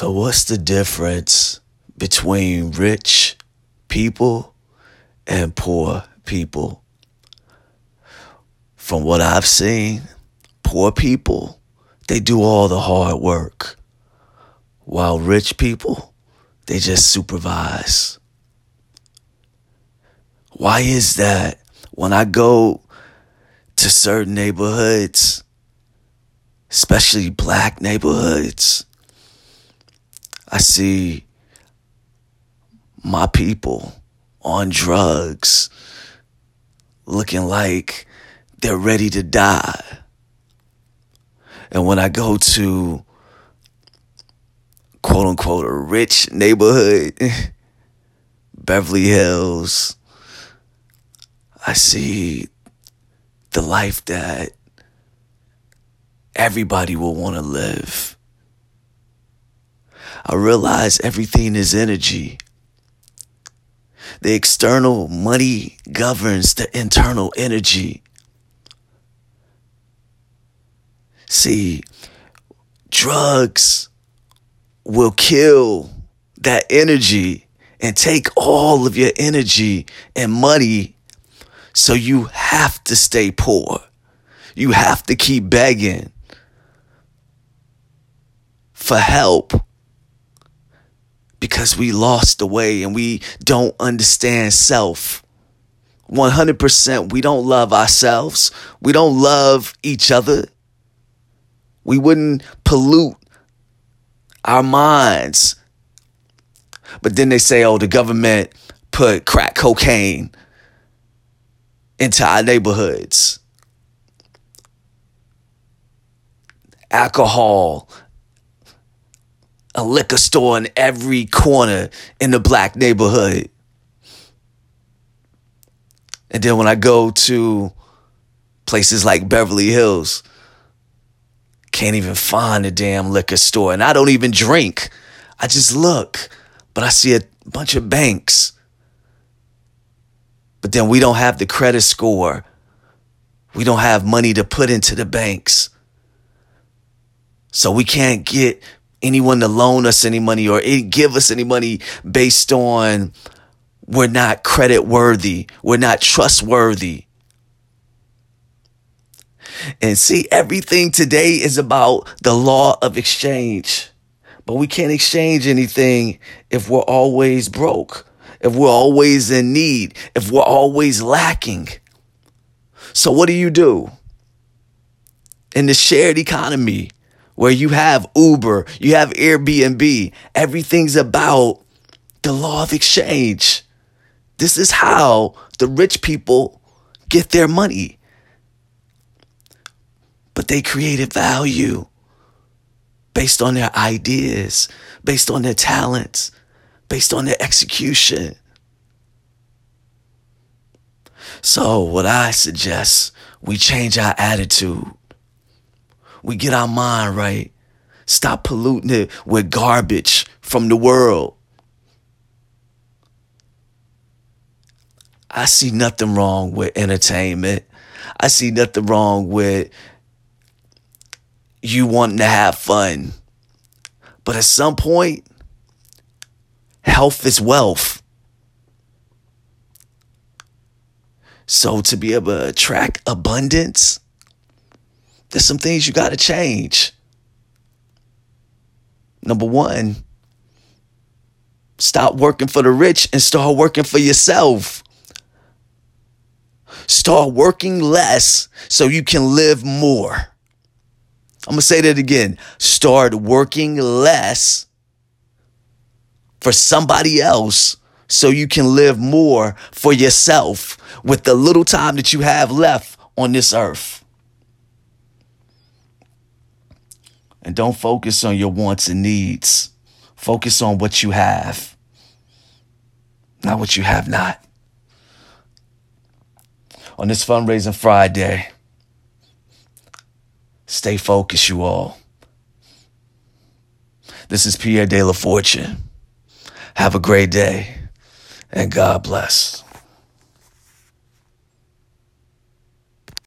So, what's the difference between rich people and poor people? From what I've seen, poor people, they do all the hard work, while rich people, they just supervise. Why is that? When I go to certain neighborhoods, especially black neighborhoods, I see my people on drugs looking like they're ready to die. And when I go to quote unquote a rich neighborhood, Beverly Hills, I see the life that everybody will want to live. I realize everything is energy. The external money governs the internal energy. See, drugs will kill that energy and take all of your energy and money. So you have to stay poor. You have to keep begging for help because we lost the way and we don't understand self. 100% we don't love ourselves. We don't love each other. We wouldn't pollute our minds. But then they say, oh, the government put crack cocaine into our neighborhoods. Alcohol, a liquor store in every corner in the black neighborhood. And then when I go to places like Beverly Hills, can't even find a damn liquor store. And I don't even drink. I just look, but I see a bunch of banks. But then we don't have the credit score. We don't have money to put into the banks. So we can't get anyone to loan us any money or give us any money based on we're not credit worthy, we're not trustworthy. And see, everything today is about the law of exchange. But we can't exchange anything if we're always broke, if we're always in need, if we're always lacking. So, what do you do? In the shared economy, where you have Uber, you have Airbnb, everything's about the law of exchange. This is how the rich people get their money. But they created value based on their ideas, based on their talents, based on their execution. So, what I suggest, we change our attitude we get our mind right. Stop polluting it with garbage from the world. I see nothing wrong with entertainment. I see nothing wrong with you wanting to have fun. But at some point, health is wealth. So to be able to attract abundance, there's some things you got to change. Number one, stop working for the rich and start working for yourself. Start working less so you can live more. I'm going to say that again. Start working less for somebody else so you can live more for yourself with the little time that you have left on this earth. And don't focus on your wants and needs. Focus on what you have, not what you have not. On this fundraising Friday, stay focused, you all. This is Pierre de la Fortune. Have a great day and God bless.